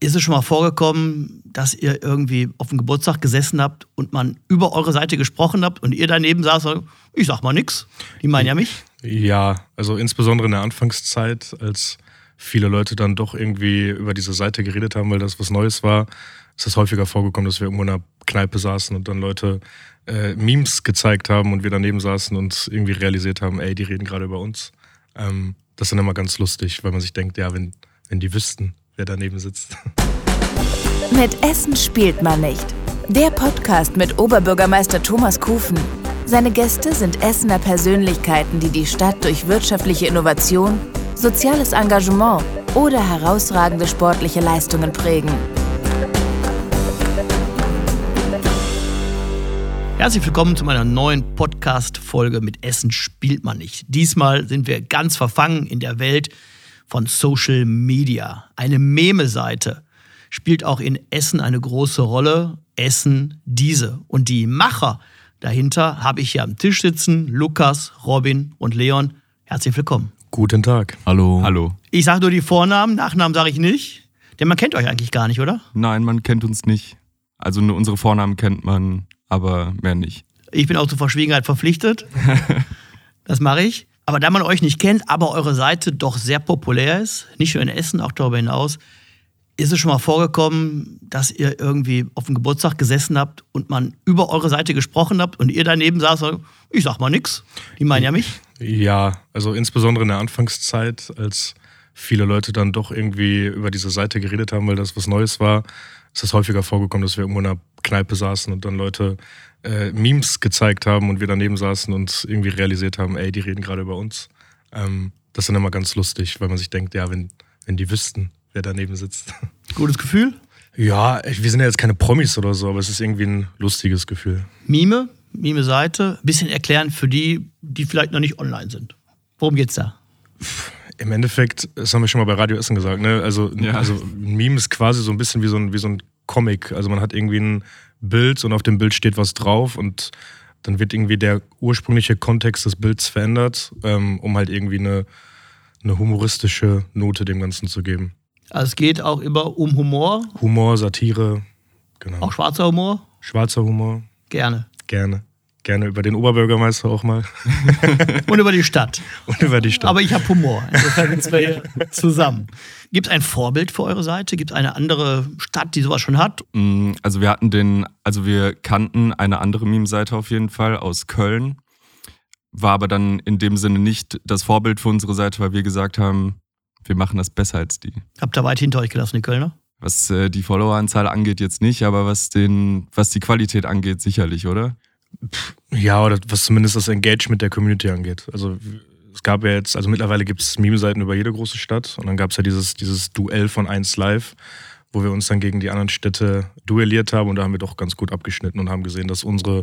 Ist es schon mal vorgekommen, dass ihr irgendwie auf dem Geburtstag gesessen habt und man über eure Seite gesprochen habt und ihr daneben saß und ich sag mal nix. Die meinen ja mich. Ja, also insbesondere in der Anfangszeit, als viele Leute dann doch irgendwie über diese Seite geredet haben, weil das was Neues war, ist es häufiger vorgekommen, dass wir irgendwo in einer Kneipe saßen und dann Leute äh, Memes gezeigt haben und wir daneben saßen und irgendwie realisiert haben, ey, die reden gerade über uns. Ähm, das ist dann immer ganz lustig, weil man sich denkt, ja, wenn, wenn die wüssten, wer daneben sitzt. Mit Essen spielt man nicht. Der Podcast mit Oberbürgermeister Thomas Kufen. Seine Gäste sind Essener Persönlichkeiten, die die Stadt durch wirtschaftliche Innovation, soziales Engagement oder herausragende sportliche Leistungen prägen. Herzlich willkommen zu meiner neuen Podcast-Folge mit Essen spielt man nicht. Diesmal sind wir ganz verfangen in der Welt von Social Media. Eine Meme-Seite spielt auch in Essen eine große Rolle. Essen diese. Und die Macher dahinter habe ich hier am Tisch sitzen. Lukas, Robin und Leon. Herzlich willkommen. Guten Tag. Hallo. Hallo. Ich sage nur die Vornamen, Nachnamen sage ich nicht. Denn man kennt euch eigentlich gar nicht, oder? Nein, man kennt uns nicht. Also nur unsere Vornamen kennt man, aber mehr nicht. Ich bin auch zur Verschwiegenheit verpflichtet. Das mache ich. Aber da man euch nicht kennt, aber eure Seite doch sehr populär ist, nicht nur in Essen, auch darüber hinaus, ist es schon mal vorgekommen, dass ihr irgendwie auf dem Geburtstag gesessen habt und man über eure Seite gesprochen habt und ihr daneben saß und ich sag mal nix. Die meinen ja mich. Ja, also insbesondere in der Anfangszeit, als viele Leute dann doch irgendwie über diese Seite geredet haben, weil das was Neues war, ist es häufiger vorgekommen, dass wir irgendwo in einer Kneipe saßen und dann Leute äh, Memes gezeigt haben und wir daneben saßen und irgendwie realisiert haben, ey, die reden gerade über uns. Ähm, das ist dann immer ganz lustig, weil man sich denkt, ja, wenn, wenn die wüssten, wer daneben sitzt. Gutes Gefühl. Ja, wir sind ja jetzt keine Promis oder so, aber es ist irgendwie ein lustiges Gefühl. Mime, Mime-Seite. Bisschen erklären für die, die vielleicht noch nicht online sind. Worum geht's da? Im Endeffekt, das haben wir schon mal bei Radio Essen gesagt, ne? Also, Ja. also ein Meme ist quasi so ein bisschen wie so ein, wie so ein Comic. Also man hat irgendwie ein Bild und auf dem Bild steht was drauf und dann wird irgendwie der ursprüngliche Kontext des Bilds verändert, ähm, um halt irgendwie eine, eine humoristische Note dem Ganzen zu geben. Also es geht auch immer um Humor, Humor, Satire, genau. auch schwarzer Humor. Schwarzer Humor, Gerne. gerne. Gerne über den Oberbürgermeister auch mal Und über die Stadt. und über die Stadt. Aber ich habe Humor. Insofern sind wir hier zusammen. Gibt es ein Vorbild für eure Seite? Gibt es eine andere Stadt, die sowas schon hat? Mm, Also wir hatten den, also wir kannten eine andere Meme-Seite auf jeden Fall aus Köln. War aber dann in dem Sinne nicht das Vorbild für unsere Seite, weil wir gesagt haben, wir machen das besser als die. Habt ihr weit hinter euch gelassen, die Kölner? Was äh, die Followeranzahl angeht, jetzt nicht, aber was den, was die Qualität angeht, sicherlich, oder? Ja, oder was zumindest das Engagement der Community angeht. Also es gab ja jetzt, also mittlerweile gibt es Meme-Seiten über jede große Stadt und dann gab es ja dieses, dieses Duell von 1 Live, wo wir uns dann gegen die anderen Städte duelliert haben und da haben wir doch ganz gut abgeschnitten und haben gesehen, dass unsere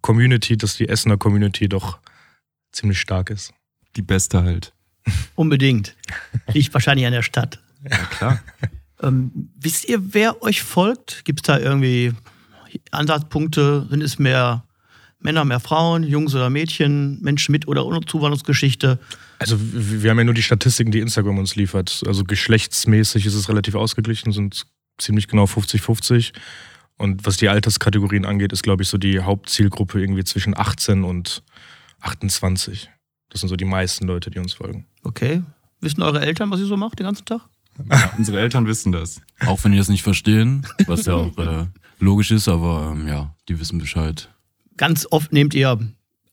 Community, dass die Essener Community doch ziemlich stark ist. Die beste halt. Unbedingt. Liegt wahrscheinlich an der Stadt. Ja, klar. Ähm, wisst ihr, wer euch folgt? Gibt es da irgendwie Ansatzpunkte? Sind es mehr Männer, mehr Frauen, Jungs oder Mädchen, Menschen mit oder ohne Zuwanderungsgeschichte? Also wir haben ja nur die Statistiken, die Instagram uns liefert. Also geschlechtsmäßig ist es relativ ausgeglichen, sind ziemlich genau 50-50. Und was die Alterskategorien angeht, ist, glaube ich, so die Hauptzielgruppe irgendwie zwischen 18 und 28. Das sind so die meisten Leute, die uns folgen. Okay. Wissen eure Eltern, was ihr so macht den ganzen Tag? Ja, unsere Eltern wissen das. Auch wenn die das nicht verstehen, was ja auch äh, logisch ist, aber ähm, ja, die wissen Bescheid. Ganz oft nehmt ihr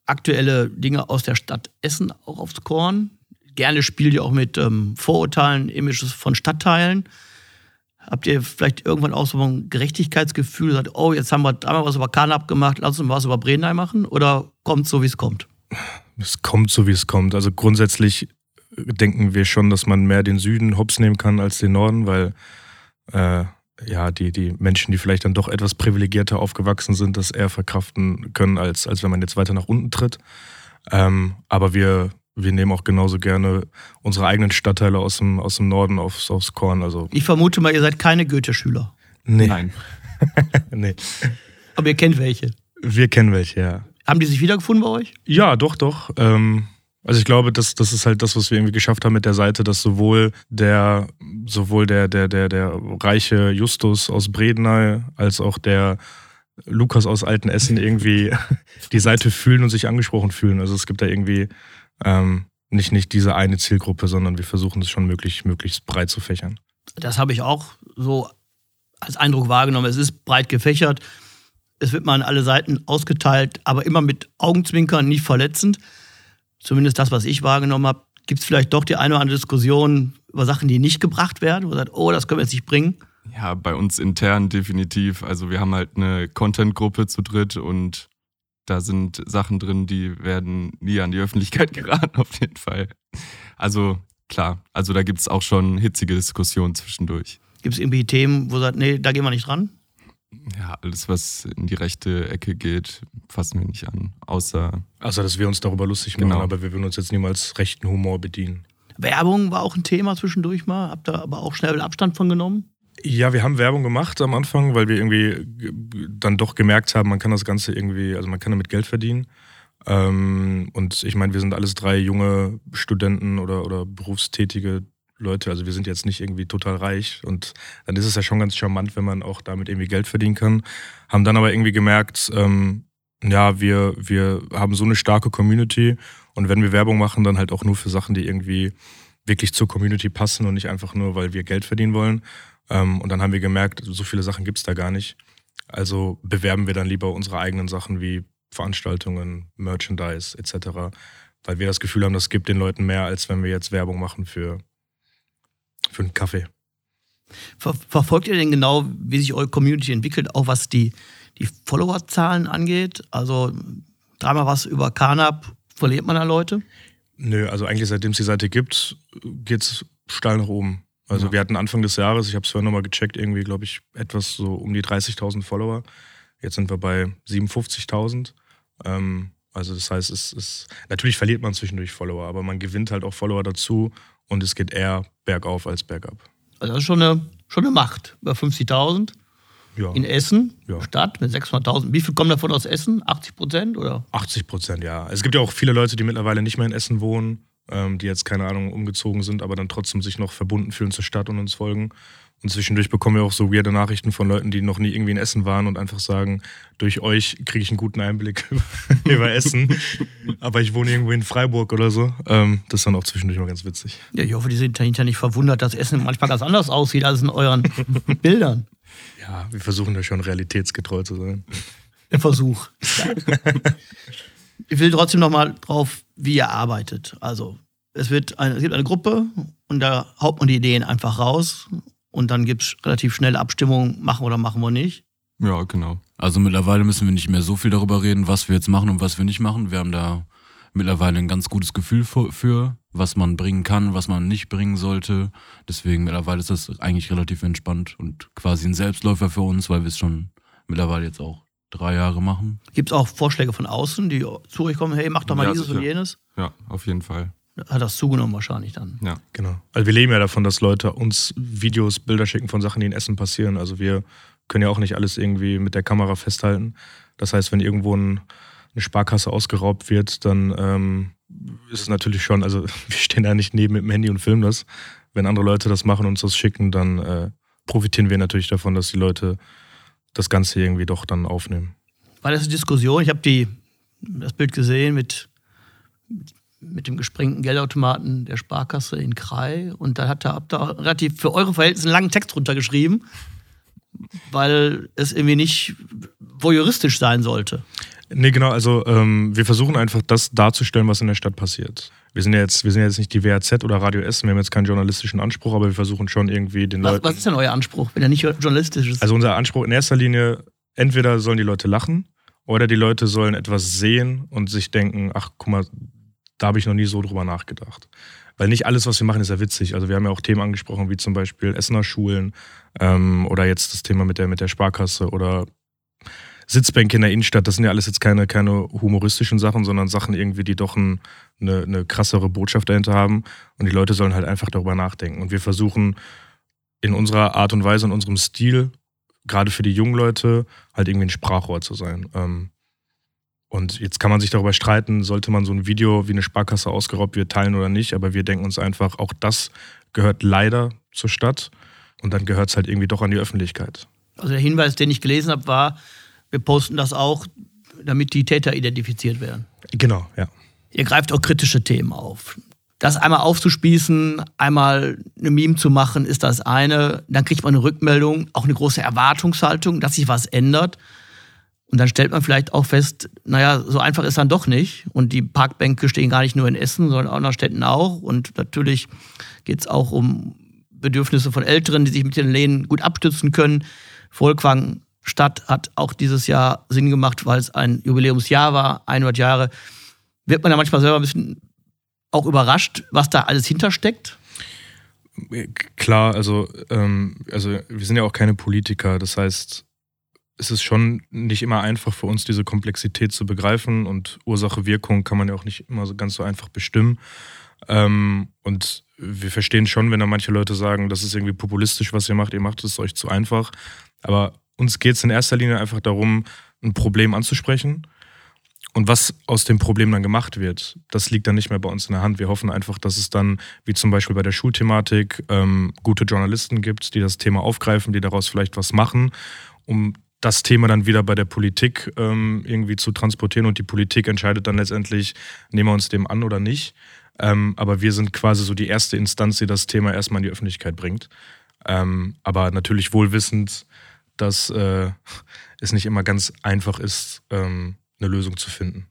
aktuelle Dinge aus der Stadt Essen auch aufs Korn. Gerne spielt ihr auch mit ähm, Vorurteilen, Images von Stadtteilen. Habt ihr vielleicht irgendwann auch so ein Gerechtigkeitsgefühl, sagt, oh, jetzt haben wir dreimal was über Karnap gemacht, lass uns was über Brenheim machen? Oder kommt so, wie es kommt? Es kommt so, wie es kommt. Also grundsätzlich denken wir schon, dass man mehr den Süden hops nehmen kann als den Norden, weil äh, ja, die, die Menschen, die vielleicht dann doch etwas privilegierter aufgewachsen sind, das eher verkraften können, als, als wenn man jetzt weiter nach unten tritt. Ähm, aber wir, wir nehmen auch genauso gerne unsere eigenen Stadtteile aus dem, aus dem Norden aufs, aufs Korn. Also, Ich vermute mal, ihr seid keine Goethe-Schüler. nee, Nein. nee. Aber ihr kennt welche. Wir kennen welche, ja. Haben die sich wiedergefunden bei euch? Ja, doch, doch. Ähm, Also ich glaube, das, das ist halt das, was wir irgendwie geschafft haben mit der Seite, dass sowohl der, sowohl der, der, der, der reiche Justus aus Bredeney als auch der Lukas aus Altenessen irgendwie die Seite fühlen und sich angesprochen fühlen. Also es gibt da irgendwie ähm, nicht, nicht diese eine Zielgruppe, sondern wir versuchen es schon möglich, möglichst breit zu fächern. Das habe ich auch so als Eindruck wahrgenommen. Es ist breit gefächert. Es wird mal an alle Seiten ausgeteilt, aber immer mit Augenzwinkern, nicht verletzend. Zumindest das, was ich wahrgenommen habe. Gibt es vielleicht doch die eine oder andere Diskussion über Sachen, die nicht gebracht werden, wo man sagt, oh, das können wir jetzt nicht bringen? Ja, bei uns intern definitiv. Also wir haben halt eine Content-Gruppe zu dritt und da sind Sachen drin, die werden nie an die Öffentlichkeit geraten, auf jeden Fall. Also klar, also da gibt es auch schon hitzige Diskussionen zwischendurch. Gibt es irgendwie Themen, wo sagt, nee, da gehen wir nicht dran? Ja, alles, was in die rechte Ecke geht, fassen wir nicht an. Außer. Also, dass wir uns darüber lustig machen, Genau. aber wir würden uns jetzt niemals rechten Humor bedienen. Werbung war auch ein Thema zwischendurch mal. Habt ihr aber auch schnell Abstand von genommen? Ja, wir haben Werbung gemacht am Anfang, weil wir irgendwie dann doch gemerkt haben, man kann das Ganze irgendwie, also man kann damit Geld verdienen. Ähm, und ich meine, wir sind alles drei junge Studenten oder, oder berufstätige Leute. Also wir sind jetzt nicht irgendwie total reich. Und dann ist es ja schon ganz charmant, wenn man auch damit irgendwie Geld verdienen kann. Haben dann aber irgendwie gemerkt, ähm, ja, wir, wir haben so eine starke Community. Und wenn wir Werbung machen, dann halt auch nur für Sachen, die irgendwie wirklich zur Community passen und nicht einfach nur, weil wir Geld verdienen wollen. Ähm, und dann haben wir gemerkt, so viele Sachen gibt es da gar nicht. Also bewerben wir dann lieber unsere eigenen Sachen wie Veranstaltungen, Merchandise etc., weil wir das Gefühl haben, das gibt den Leuten mehr, als wenn wir jetzt Werbung machen für, für einen Kaffee. Ver verfolgt ihr denn genau, wie sich eure Community entwickelt, auch was die, die Followerzahlen angeht? Also dreimal was über Carnap, verliert man da Leute? Nö, also eigentlich seitdem es die Seite gibt, geht's steil nach oben. Also Ja. wir hatten Anfang des Jahres, ich habe es vorhin nochmal gecheckt, irgendwie, glaube ich, etwas so um die 30.000 Follower. Jetzt sind wir bei 57.000. Ähm, also das heißt, es ist, natürlich verliert man zwischendurch Follower, aber man gewinnt halt auch Follower dazu und es geht eher bergauf als bergab. Also das ist schon eine, schon eine Macht. Über 50.000 Ja, in Essen, Ja. Stadt mit 600.000. Wie viel kommen davon aus Essen? 80 Prozent oder? 80 Prozent, ja. Es gibt ja auch viele Leute, die mittlerweile nicht mehr in Essen wohnen, ähm, die jetzt, keine Ahnung, umgezogen sind, aber dann trotzdem sich noch verbunden fühlen zur Stadt und uns folgen. Und zwischendurch bekommen wir auch so weirde Nachrichten von Leuten, die noch nie irgendwie in Essen waren und einfach sagen, durch euch kriege ich einen guten Einblick über Essen. Aber ich wohne irgendwo in Freiburg oder so. Ähm, das ist dann auch zwischendurch mal ganz witzig. Ja, ich hoffe, die sind dahinter nicht verwundert, dass Essen manchmal ganz anders aussieht als in euren Bildern. Ja, wir versuchen da schon realitätsgetreu zu sein. Der Versuch. ich will trotzdem noch mal drauf, wie ihr arbeitet. Also es, wird eine, es gibt eine Gruppe und da haut man die Ideen einfach raus und dann gibt es relativ schnell Abstimmung, machen oder machen wir nicht. Ja, genau. Also mittlerweile müssen wir nicht mehr so viel darüber reden, was wir jetzt machen und was wir nicht machen. Wir haben da mittlerweile ein ganz gutes Gefühl für, was man bringen kann, was man nicht bringen sollte. Deswegen mittlerweile ist das eigentlich relativ entspannt und quasi ein Selbstläufer für uns, weil wir es schon mittlerweile jetzt auch drei Jahre machen. Gibt es auch Vorschläge von außen, die zu euch kommen, hey, mach doch mal Ja, dieses sicher. und jenes? Ja, auf jeden Fall. Hat das zugenommen wahrscheinlich dann. Ja. Genau. Also wir leben ja davon, dass Leute uns Videos, Bilder schicken von Sachen, die in Essen passieren. Also wir können ja auch nicht alles irgendwie mit der Kamera festhalten. Das heißt, wenn irgendwo ein, eine Sparkasse ausgeraubt wird, dann ähm, ist es natürlich schon, also wir stehen da nicht neben mit dem Handy und filmen das. Wenn andere Leute das machen und uns das schicken, dann äh, profitieren wir natürlich davon, dass die Leute das Ganze irgendwie doch dann aufnehmen. War das eine Diskussion? Ich habe die das Bild gesehen mit, mit dem gesprengten Geldautomaten der Sparkasse in Krai und da hat er ihr relativ für eure Verhältnisse einen langen Text runtergeschrieben, weil es irgendwie nicht voyeuristisch sein sollte. Nee, genau, also ähm, wir versuchen einfach das darzustellen, was in der Stadt passiert. Wir sind ja jetzt, wir sind ja jetzt nicht die WAZ oder Radio Essen, wir haben jetzt keinen journalistischen Anspruch, aber wir versuchen schon irgendwie den Was, Leuten. was ist denn euer Anspruch, wenn er nicht journalistisch ist? Also unser Anspruch in erster Linie, entweder sollen die Leute lachen oder die Leute sollen etwas sehen und sich denken, ach guck mal, da habe ich noch nie so drüber nachgedacht. Weil nicht alles, was wir machen, ist ja witzig. Also wir haben ja auch Themen angesprochen, wie zum Beispiel Essener Schulen ähm, oder jetzt das Thema mit der, mit der Sparkasse oder Sitzbänke in der Innenstadt. Das sind ja alles jetzt keine, keine humoristischen Sachen, sondern Sachen irgendwie, die doch ein, eine, eine krassere Botschaft dahinter haben. Und die Leute sollen halt einfach darüber nachdenken. Und wir versuchen in unserer Art und Weise, in unserem Stil, gerade für die jungen Leute, halt irgendwie ein Sprachrohr zu sein. Ähm, Und jetzt kann man sich darüber streiten, sollte man so ein Video, wie eine Sparkasse ausgeraubt wird, teilen oder nicht. Aber wir denken uns einfach, auch das gehört leider zur Stadt. Und dann gehört es halt irgendwie doch an die Öffentlichkeit. Also der Hinweis, den ich gelesen habe, war, wir posten das auch, damit die Täter identifiziert werden. Genau, ja. Ihr greift auch kritische Themen auf. Das einmal aufzuspießen, einmal eine Meme zu machen, ist das eine. Dann kriegt man eine Rückmeldung, auch eine große Erwartungshaltung, dass sich was ändert. Und dann stellt man vielleicht auch fest, naja, so einfach ist dann doch nicht. Und die Parkbänke stehen gar nicht nur in Essen, sondern auch in anderen Städten auch. Und natürlich geht es auch um Bedürfnisse von Älteren, die sich mit den Lehnen gut abstützen können. Volkwang Stadt hat auch dieses Jahr Sinn gemacht, weil es ein Jubiläumsjahr war, 100 Jahre. Wird man da manchmal selber ein bisschen auch überrascht, was da alles hintersteckt? Klar, also, ähm, also wir sind ja auch keine Politiker. Das heißt, es ist schon nicht immer einfach für uns, diese Komplexität zu begreifen und Ursache-Wirkung kann man ja auch nicht immer so ganz so einfach bestimmen. Ähm, und wir verstehen schon, wenn da manche Leute sagen, das ist irgendwie populistisch, was ihr macht, ihr macht es euch zu einfach. Aber uns geht es in erster Linie einfach darum, ein Problem anzusprechen. Und was aus dem Problem dann gemacht wird, das liegt dann nicht mehr bei uns in der Hand. Wir hoffen einfach, dass es dann, wie zum Beispiel bei der Schulthematik, ähm, gute Journalisten gibt, die das Thema aufgreifen, die daraus vielleicht was machen, um das Thema dann wieder bei der Politik ähm, irgendwie zu transportieren. Und die Politik entscheidet dann letztendlich, nehmen wir uns dem an oder nicht. Ähm, aber wir sind quasi so die erste Instanz, die das Thema erstmal in die Öffentlichkeit bringt. Ähm, aber natürlich wohlwissend, dass äh, es nicht immer ganz einfach ist, ähm, eine Lösung zu finden.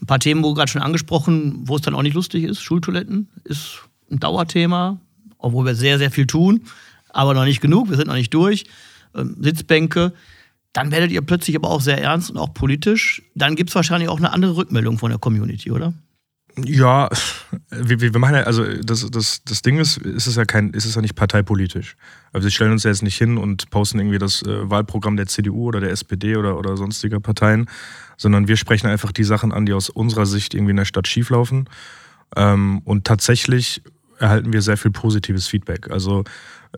Ein paar Themen, wo gerade schon angesprochen, wo es dann auch nicht lustig ist. Schultoiletten ist ein Dauerthema, obwohl wir sehr, sehr viel tun, aber noch nicht genug. Wir sind noch nicht durch. Ähm, Sitzbänke. Dann werdet ihr plötzlich aber auch sehr ernst und auch politisch. Dann gibt es wahrscheinlich auch eine andere Rückmeldung von der Community, oder? Ja, wir, wir machen ja, also das, das, das Ding ist, ist es ja kein, ist es ja nicht parteipolitisch. Also wir stellen uns ja jetzt nicht hin und posten irgendwie das äh, Wahlprogramm der CDU oder der SPD oder, oder sonstiger Parteien, sondern wir sprechen einfach die Sachen an, die aus unserer Sicht irgendwie in der Stadt schieflaufen. Ähm, und tatsächlich erhalten wir sehr viel positives Feedback. Also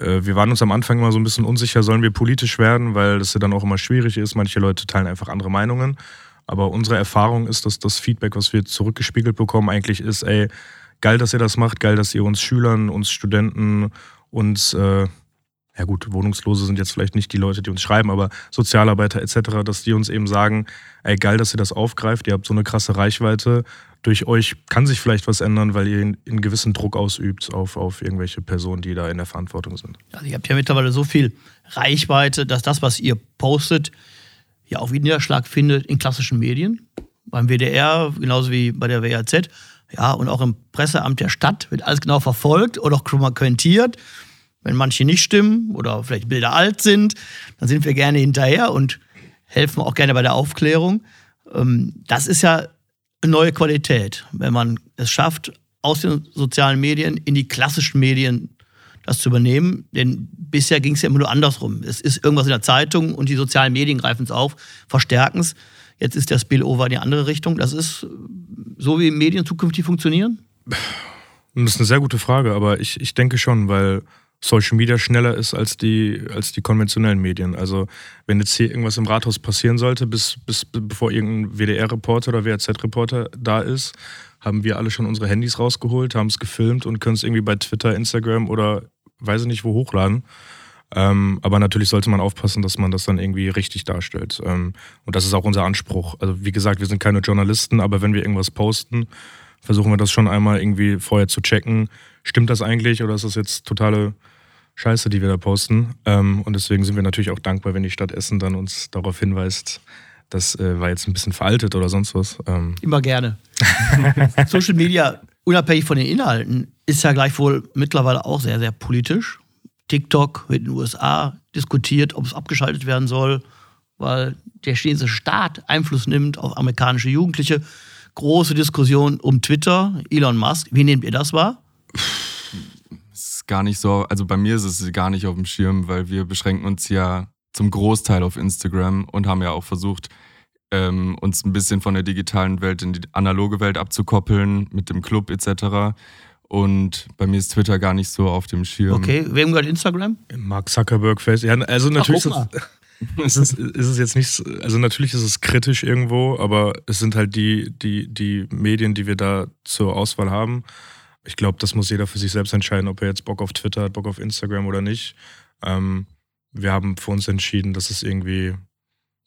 äh, wir waren uns am Anfang immer so ein bisschen unsicher, sollen wir politisch werden, weil das ja dann auch immer schwierig ist. Manche Leute teilen einfach andere Meinungen. Aber unsere Erfahrung ist, dass das Feedback, was wir zurückgespiegelt bekommen, eigentlich ist, ey, geil, dass ihr das macht, geil, dass ihr uns Schülern, uns Studenten, uns, äh, ja gut, Wohnungslose sind jetzt vielleicht nicht die Leute, die uns schreiben, aber Sozialarbeiter etc., dass die uns eben sagen, ey, geil, dass ihr das aufgreift, ihr habt so eine krasse Reichweite, durch euch kann sich vielleicht was ändern, weil ihr einen gewissen Druck ausübt auf, auf irgendwelche Personen, die da in der Verantwortung sind. Also ihr habt ja mittlerweile so viel Reichweite, dass das, was ihr postet, ja auch Niederschlag findet in klassischen Medien. Beim WDR, genauso wie bei der WAZ. Ja, und auch im Presseamt der Stadt wird alles genau verfolgt oder auch kommentiert. Wenn manche nicht stimmen oder vielleicht Bilder alt sind, dann sind wir gerne hinterher und helfen auch gerne bei der Aufklärung. Ähm, das ist ja eine neue Qualität, wenn man es schafft, aus den sozialen Medien in die klassischen Medien das zu übernehmen. Denn bisher ging es ja immer nur andersrum. Es ist irgendwas in der Zeitung und die sozialen Medien greifen es auf, verstärken es. Jetzt ist der Spillover in die andere Richtung. Das ist so, wie Medien zukünftig funktionieren? Das ist eine sehr gute Frage, aber ich, ich denke schon, weil Social Media schneller ist als die, als die konventionellen Medien. Also wenn jetzt hier irgendwas im Rathaus passieren sollte, bis, bis bevor irgendein WDR-Reporter oder WAZ-Reporter da ist, haben wir alle schon unsere Handys rausgeholt, haben es gefilmt und können es irgendwie bei Twitter, Instagram oder weiß ich nicht wo hochladen. Ähm, aber natürlich sollte man aufpassen, dass man das dann irgendwie richtig darstellt. Ähm, und das ist auch unser Anspruch. Also wie gesagt, wir sind keine Journalisten, aber wenn wir irgendwas posten, versuchen wir das schon einmal irgendwie vorher zu checken. Stimmt das eigentlich oder ist das jetzt totale Scheiße, die wir da posten? Ähm, und deswegen sind wir natürlich auch dankbar, wenn die Stadt Essen dann uns darauf hinweist, das äh, war jetzt ein bisschen veraltet oder sonst was. Ähm. Immer gerne. Social Media, unabhängig von den Inhalten, ist ja gleichwohl mittlerweile auch sehr, sehr politisch. TikTok wird in den USA diskutiert, ob es abgeschaltet werden soll, weil der chinesische Staat Einfluss nimmt auf amerikanische Jugendliche. Große Diskussion um Twitter, Elon Musk. Wie nehmt ihr das wahr? Ist gar nicht so, also bei mir ist es gar nicht auf dem Schirm, weil wir beschränken uns ja zum Großteil auf Instagram und haben ja auch versucht, ähm, uns ein bisschen von der digitalen Welt in die analoge Welt abzukoppeln mit dem Club etc. Und bei mir ist Twitter gar nicht so auf dem Schirm. Okay, wem gehört Instagram? Mark Zuckerberg, Facebook. Ja, also natürlich. Ach, es ist, ist es jetzt nicht, also natürlich ist es kritisch irgendwo, aber es sind halt die, die, die Medien, die wir da zur Auswahl haben. Ich glaube, das muss jeder für sich selbst entscheiden, ob er jetzt Bock auf Twitter hat, Bock auf Instagram oder nicht. Ähm, wir haben für uns entschieden, dass es irgendwie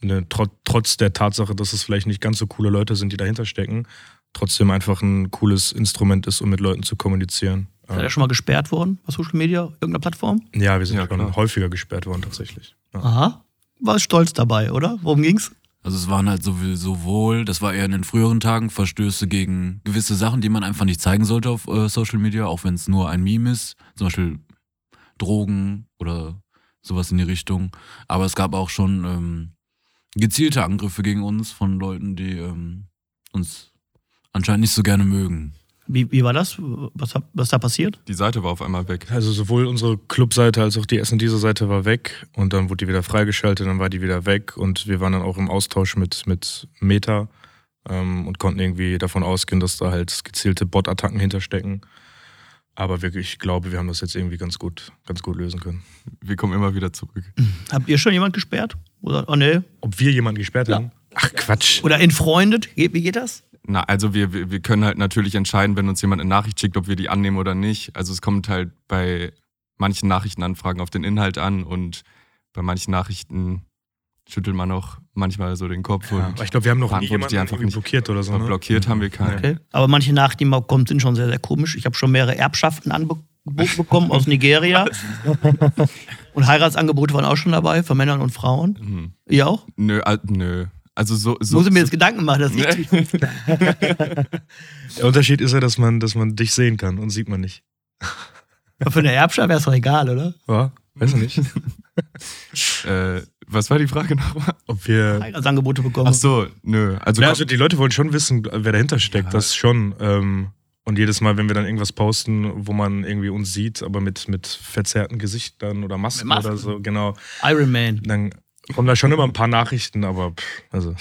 eine, trot, trotz der Tatsache, dass es vielleicht nicht ganz so coole Leute sind, die dahinter stecken, trotzdem einfach ein cooles Instrument ist, um mit Leuten zu kommunizieren. Seid ihr schon mal gesperrt worden bei Social Media, irgendeiner Plattform? Ja, wir sind Ja, schon klar. häufiger gesperrt worden tatsächlich. Ja. Aha. War stolz dabei, oder? Worum ging's? Also es waren halt sowohl, sowohl, das war eher in den früheren Tagen, Verstöße gegen gewisse Sachen, die man einfach nicht zeigen sollte auf äh, Social Media, auch wenn es nur ein Meme ist, zum Beispiel Drogen oder sowas in die Richtung. Aber es gab auch schon ähm, gezielte Angriffe gegen uns von Leuten, die ähm, uns anscheinend nicht so gerne mögen. Wie, wie war das? Was, was da passiert? Die Seite war auf einmal weg. Also sowohl unsere Clubseite als auch die Essen diese Seite war weg und dann wurde die wieder freigeschaltet, dann war die wieder weg und wir waren dann auch im Austausch mit, mit Meta ähm, und konnten irgendwie davon ausgehen, dass da halt gezielte Bot-Attacken hinterstecken. Aber wirklich, ich glaube, wir haben das jetzt irgendwie ganz gut, ganz gut lösen können. Wir kommen immer wieder zurück. Habt ihr schon jemand gesperrt? Oder, oh nee. Ob wir jemanden gesperrt Ja. haben? Ach Quatsch. Oder entfreundet? Wie wie geht das? Na, also wir, wir, wir können halt natürlich entscheiden, wenn uns jemand eine Nachricht schickt, ob wir die annehmen oder nicht. Also es kommt halt bei manchen Nachrichtenanfragen auf den Inhalt an und bei manchen Nachrichten schüttelt man auch manchmal so den Kopf Ja, und aber ich glaube, wir haben noch nie jemanden die einfach nicht. blockiert oder so. aber Ne? blockiert haben wir keinen. Okay. Aber manche Nachrichten, die mal kommen, sind schon sehr, sehr komisch. Ich habe schon mehrere Erbschaften angeboten bekommen aus Nigeria. Und Heiratsangebote waren auch schon dabei, von Männern und Frauen. Mhm. Ihr auch? Nö, äh, nö. Also so, so, Muss ich mir jetzt Gedanken machen, dass ich. Der Unterschied ist ja, dass man, dass man dich sehen kann und sieht man nicht. Für eine Erbschaft wäre es doch egal, oder? Ja, weiß ich nicht. äh, was war die Frage nochmal? Ob wir Heiratsangebote bekommen. Ach so, nö. Also, Ja, also die Leute wollen schon wissen, wer dahinter steckt, Ja. das schon. Ähm, und jedes Mal, wenn wir dann irgendwas posten, wo man irgendwie uns sieht, aber mit, mit verzerrten Gesichtern oder Masken, Masken. oder so, genau, Iron Man. dann kommen da schon immer ein paar Nachrichten, aber pff, also.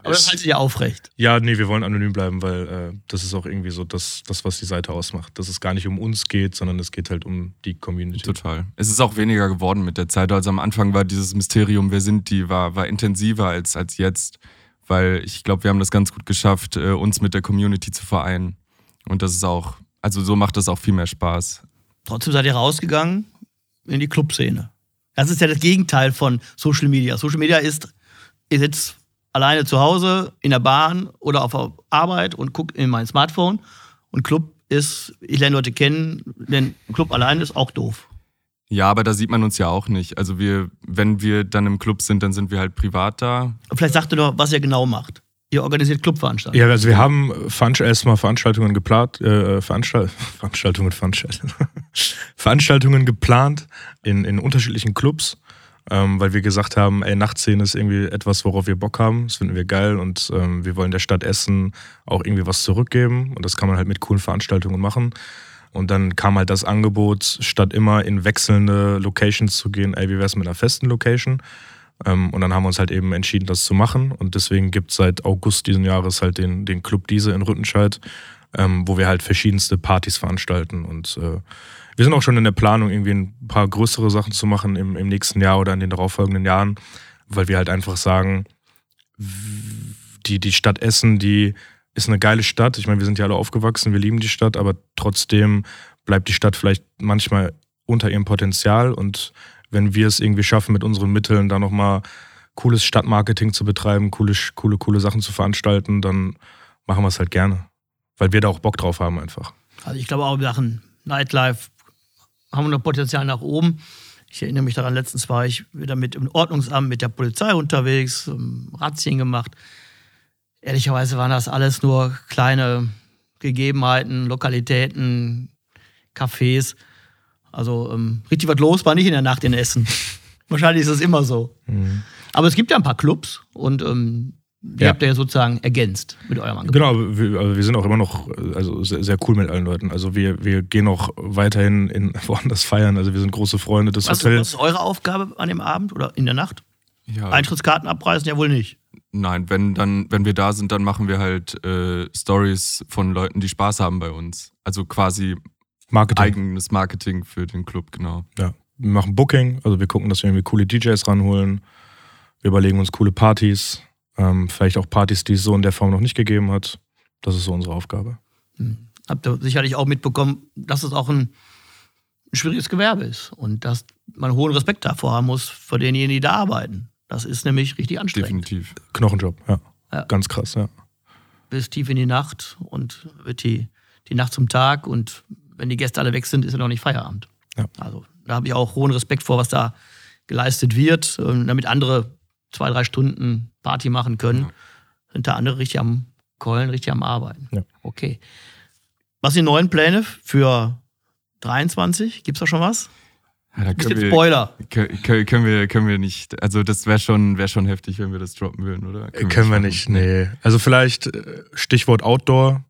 Aber das halte ich ja aufrecht. Ja, nee, wir wollen anonym bleiben, weil äh, das ist auch irgendwie so das, das, was die Seite ausmacht. Dass es gar nicht um uns geht, sondern es geht halt um die Community. Total. Es ist auch weniger geworden mit der Zeit. Also am Anfang war dieses Mysterium, wer sind die, war, war intensiver als, als jetzt. Weil ich glaube, wir haben das ganz gut geschafft, äh, uns mit der Community zu vereinen. Und das ist auch, also so macht das auch viel mehr Spaß. Trotzdem seid ihr rausgegangen in die Clubszene. Das ist ja das Gegenteil von Social Media. Social Media ist, ihr sitzt alleine zu Hause, in der Bahn oder auf der Arbeit und guckt in mein Smartphone. Und Club ist, ich lerne Leute kennen, denn Club allein ist auch doof. Ja, aber da sieht man uns ja auch nicht. Also wir, wenn wir dann im Club sind, dann sind wir halt privat da. Vielleicht sagt ihr doch, was ihr genau macht. Ihr organisiert Clubveranstaltungen. Ja, also wir haben erstmal Veranstaltungen geplant, äh, Veranstalt Veranstaltungen, Veranstaltungen, Veranstaltungen geplant in, in unterschiedlichen Clubs, ähm, weil wir gesagt haben, ey, Nachtszene ist irgendwie etwas, worauf wir Bock haben, das finden wir geil und ähm, wir wollen der Stadt Essen auch irgendwie was zurückgeben und das kann man halt mit coolen Veranstaltungen machen. Und dann kam halt das Angebot, statt immer in wechselnde Locations zu gehen, ey, wie wär's mit einer festen Location? Ähm, und dann haben wir uns halt eben entschieden, das zu machen. Und deswegen gibt es seit August diesen Jahres halt den, den Club Diese in Rüttenscheid, ähm, wo wir halt verschiedenste Partys veranstalten. Und äh, wir sind auch schon in der Planung, irgendwie ein paar größere Sachen zu machen im, im nächsten Jahr oder in den darauffolgenden Jahren, weil wir halt einfach sagen, die, die Stadt Essen, die ist eine geile Stadt. Ich meine, wir sind ja alle aufgewachsen, wir lieben die Stadt, aber trotzdem bleibt die Stadt vielleicht manchmal unter ihrem Potenzial. Und wenn wir es irgendwie schaffen, mit unseren Mitteln da nochmal cooles Stadtmarketing zu betreiben, coole, coole, coole Sachen zu veranstalten, dann machen wir es halt gerne. Weil wir da auch Bock drauf haben einfach. Also ich glaube auch in Sachen Nightlife haben wir noch Potenzial nach oben. Ich erinnere mich daran, letztens war ich wieder mit dem Ordnungsamt, mit der Polizei unterwegs, ähm, Razzien gemacht. Ehrlicherweise waren das alles nur kleine Gegebenheiten, Lokalitäten, Cafés. Also ähm, richtig was los war nicht in der Nacht in Essen. Wahrscheinlich ist es immer so. Aber es gibt ja ein paar Clubs und ähm, die Ja. habt ihr ja sozusagen ergänzt mit eurem Angebot. Genau, aber wir, aber wir sind auch immer noch also sehr, sehr cool mit allen Leuten. Also wir, wir gehen auch weiterhin in woanders feiern. Also wir sind große Freunde des Was, Hotels. was ist eure Aufgabe an dem Abend oder in der Nacht? Ja. Eintrittskarten abreißen ja wohl nicht. Nein, wenn dann, wenn wir da sind, dann machen wir halt äh, Stories von Leuten, die Spaß haben bei uns. Also quasi Marketing. eigenes Marketing für den Club, genau. Ja. wir machen Booking, also wir gucken, dass wir irgendwie coole DJs ranholen. Wir überlegen uns coole Partys, ähm, vielleicht auch Partys, die es so in der Form noch nicht gegeben hat. Das ist so unsere Aufgabe. Hm. Habt ihr sicherlich auch mitbekommen, dass es auch ein schwieriges Gewerbe ist und dass man hohen Respekt davor haben muss vor denjenigen, die da arbeiten. Das ist nämlich richtig anstrengend. Definitiv. Knochenjob, ja. Ja. Ganz krass, ja. Bis tief in die Nacht und wird die, die Nacht zum Tag und wenn die Gäste alle weg sind, ist ja noch nicht Feierabend. Ja. Also da habe ich auch hohen Respekt vor, was da geleistet wird, ähm, damit andere zwei, drei Stunden Party machen können, Ja. sind da andere richtig am Keulen, richtig am Arbeiten. Ja. Okay. Was sind die neuen Pläne für 23? Gibt's da schon was? Ja, da können wir, Spoiler. können, können, können, wir, können wir nicht. Also, das wäre schon, wär schon heftig, wenn wir das droppen würden, oder? Können, wir nicht, nee. Also vielleicht äh, Stichwort Outdoor,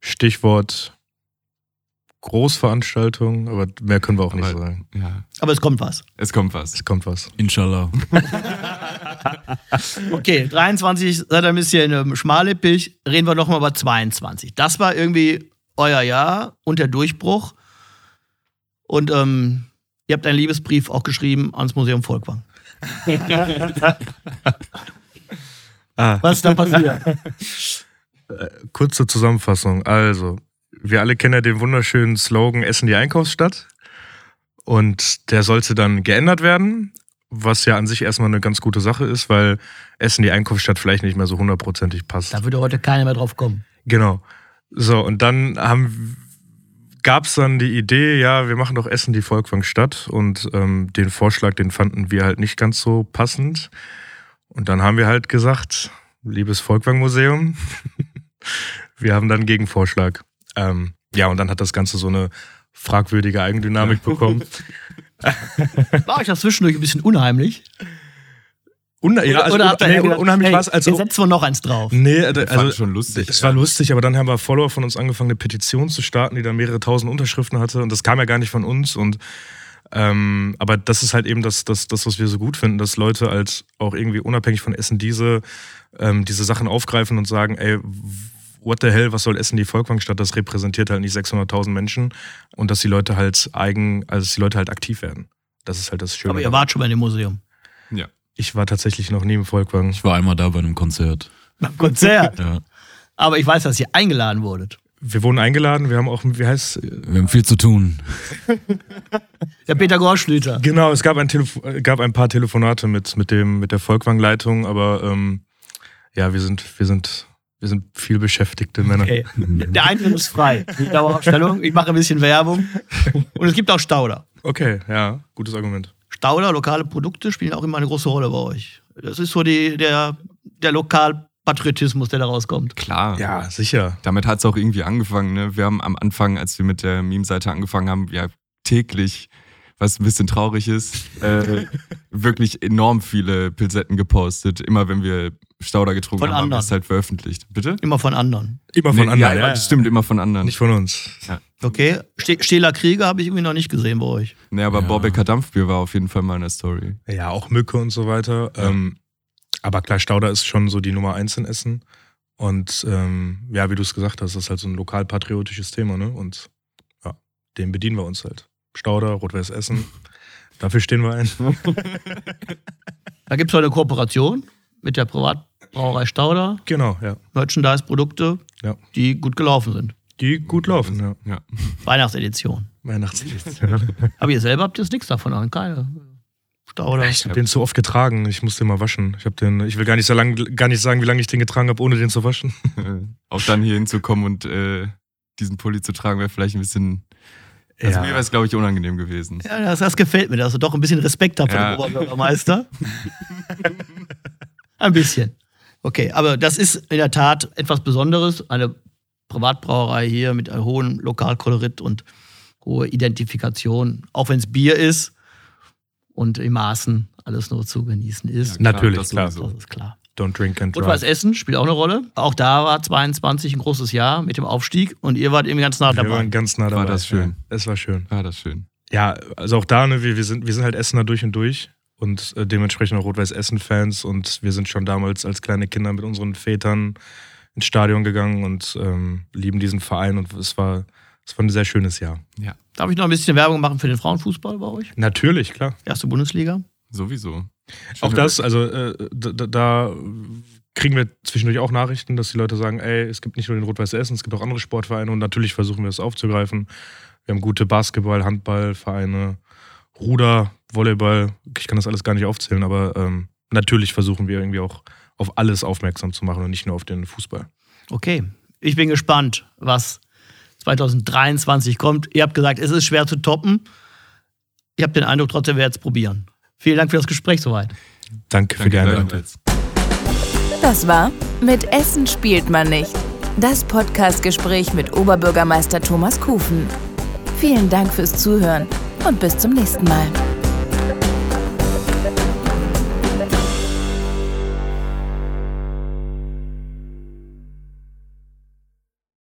Stichwort Großveranstaltung, aber mehr können wir auch nicht Aber- sagen. Ja, Aber es kommt was. es kommt was. Es kommt was. Inshallah. Okay, 23 seid ihr ein bisschen ähm, schmallippig. Reden wir doch mal über 22. Das war irgendwie euer Jahr und der Durchbruch. Und ähm, ihr habt einen Liebesbrief auch geschrieben ans Museum Volkwang. Ah, Was ist da passiert? kurze Zusammenfassung. Also, wir alle kennen ja den wunderschönen Slogan Essen die Einkaufsstadt. Und der sollte dann geändert werden, was ja an sich erstmal eine ganz gute Sache ist, weil Essen die Einkaufsstadt vielleicht nicht mehr so hundertprozentig passt. da würde heute keiner mehr drauf kommen. Genau. So, und dann haben gab es dann die Idee, ja, wir machen doch Essen die Volkwangstadt und ähm, den Vorschlag, den fanden wir halt nicht ganz so passend. Und dann haben wir halt gesagt, liebes Volkwang-Museum, wir haben dann einen Gegenvorschlag. Ähm, ja, und dann hat das Ganze so eine fragwürdige Eigendynamik bekommen. War euch das zwischendurch ein bisschen unheimlich? Un ja, also, habt ihr nee, gedacht, unheimlich hey, war es. Also, Jetzt setzen wir noch eins drauf. nee, fand also, es schon lustig. Es war lustig, aber dann haben wir Follower von uns angefangen, eine Petition zu starten, die dann mehrere tausend Unterschriften hatte. Und das kam ja gar nicht von uns. Und ähm, aber das ist halt eben das, das, das, was wir so gut finden, dass Leute als auch irgendwie unabhängig von Essen diese, ähm, diese Sachen aufgreifen und sagen, ey, what the hell, was soll Essen die Volkwangstadt? Das repräsentiert halt nicht 600.000 Menschen und dass die Leute halt eigen, also dass die Leute halt aktiv werden. Das ist halt das Schöne. Aber ihr wart schon mal in dem Museum. Ja. ich war tatsächlich noch nie im Volkwang. Ich war einmal da bei einem Konzert. Beim Konzert. Ja. Aber ich weiß, dass ihr eingeladen wurdet. Wir wurden eingeladen, wir haben auch, wie heißt Wir haben viel zu tun. Der Peter Gorschlüter. Genau, es gab ein, Telefo gab ein paar Telefonate mit, mit, dem, mit der Volkwang-Leitung, aber ähm, ja, wir sind, wir, sind, wir sind viel beschäftigte Männer. Okay. Der Eintritt ist frei. Die Dauerausstellung. Ich mache ein bisschen Werbung. Und es gibt auch Stauder. Okay, ja, gutes Argument. Stauder, lokale Produkte spielen auch immer eine große Rolle bei euch. Das ist so die, der, der Lokalpatriotismus, der da rauskommt. Klar. Ja, sicher. Damit hat es auch irgendwie angefangen. Ne? Wir haben am Anfang, als wir mit der Meme-Seite angefangen haben, ja täglich, was ein bisschen traurig ist, äh, wirklich enorm viele Pilsetten gepostet. Immer wenn wir Stauder getrunken Von haben, haben wir anderen. es halt veröffentlicht. Bitte? Immer von anderen. Immer von Nee, anderen. Ja, das stimmt, immer von anderen. Nicht von uns. Okay. Ste Stehler Krieger habe ich irgendwie noch nicht gesehen bei euch. Nee, aber Ja. Borbecker Dampfbier war auf jeden Fall mal in der Story. Ja, auch Mücke und so weiter. Ja. Ähm, aber klar, Stauder ist schon so die Nummer eins in Essen. Und ähm, ja, wie du es gesagt hast, das ist halt so ein lokalpatriotisches Thema, ne? Und ja, dem bedienen wir uns halt. Stauder, Rot-Weiß Essen. Dafür stehen wir ein. Da gibt es heute eine Kooperation mit der Privatbrauerei Stauder. Genau, ja. Merchandise-Produkte, Ja. die gut gelaufen sind. Die gut laufen, ja. Ja. Weihnachtsedition. Weihnachtsedition. Aber ihr selber habt jetzt nichts davon an. Keine Stauder. Ich habe den zu oft getragen. Ich muss den mal waschen. Ich habe den. Ich will gar nicht so lang, gar nicht sagen, wie lange ich den getragen habe, ohne den zu waschen. Auch dann hier hinzukommen und äh, diesen Pulli zu tragen, wäre vielleicht ein bisschen. Also mir wäre es, glaube ich, unangenehm gewesen. Ja, das, das gefällt mir, dass du doch ein bisschen Respekt hast vor Ja. dem Oberbürgermeister. ein bisschen. Okay, aber das ist in der Tat etwas Besonderes. Eine Privatbrauerei hier mit einem hohen Lokalkolorit und hohe Identifikation. Auch wenn es Bier ist und in Maßen alles nur zu genießen ist. Ja, Natürlich, das klar. sowieso. Das ist klar. Don't drink and Und was drive. Essen spielt auch eine Rolle. Auch da war 22 ein großes Jahr mit dem Aufstieg und ihr wart eben ganz nah Wir dabei. waren ganz nah dabei. War das schön. Ja, es war schön. Ah, das schön. Ja, also auch da, ne, wir, wir, sind, wir sind halt Essener durch und durch und äh, dementsprechend auch Rot-Weiß-Essen-Fans und wir sind schon damals als kleine Kinder mit unseren Vätern ins Stadion gegangen und ähm, lieben diesen Verein und es war es war ein sehr schönes Jahr. Ja, Darf ich noch ein bisschen Werbung machen für den Frauenfußball bei euch? Natürlich, klar. Erste Bundesliga. sowieso. Auch das, also äh, da, da- kriegen wir zwischendurch auch Nachrichten, dass die Leute sagen, ey, es gibt nicht nur den Rot-Weiß Essen, es gibt auch andere Sportvereine und natürlich versuchen wir es aufzugreifen. Wir haben gute Basketball, Handballvereine, Ruder, Volleyball, ich kann das alles gar nicht aufzählen, aber ähm, natürlich versuchen wir irgendwie auch auf alles aufmerksam zu machen und nicht nur auf den Fußball. Okay. Ich bin gespannt, was 2023 kommt. Ihr habt gesagt, es ist schwer zu toppen. Ich habe den Eindruck, trotzdem werden wir es probieren. Vielen Dank für das Gespräch soweit. Danke, für Danke die Einladung. Das war Mit Essen spielt man nicht. Das Podcastgespräch mit Oberbürgermeister Thomas Kufen. Vielen Dank fürs Zuhören und bis zum nächsten Mal.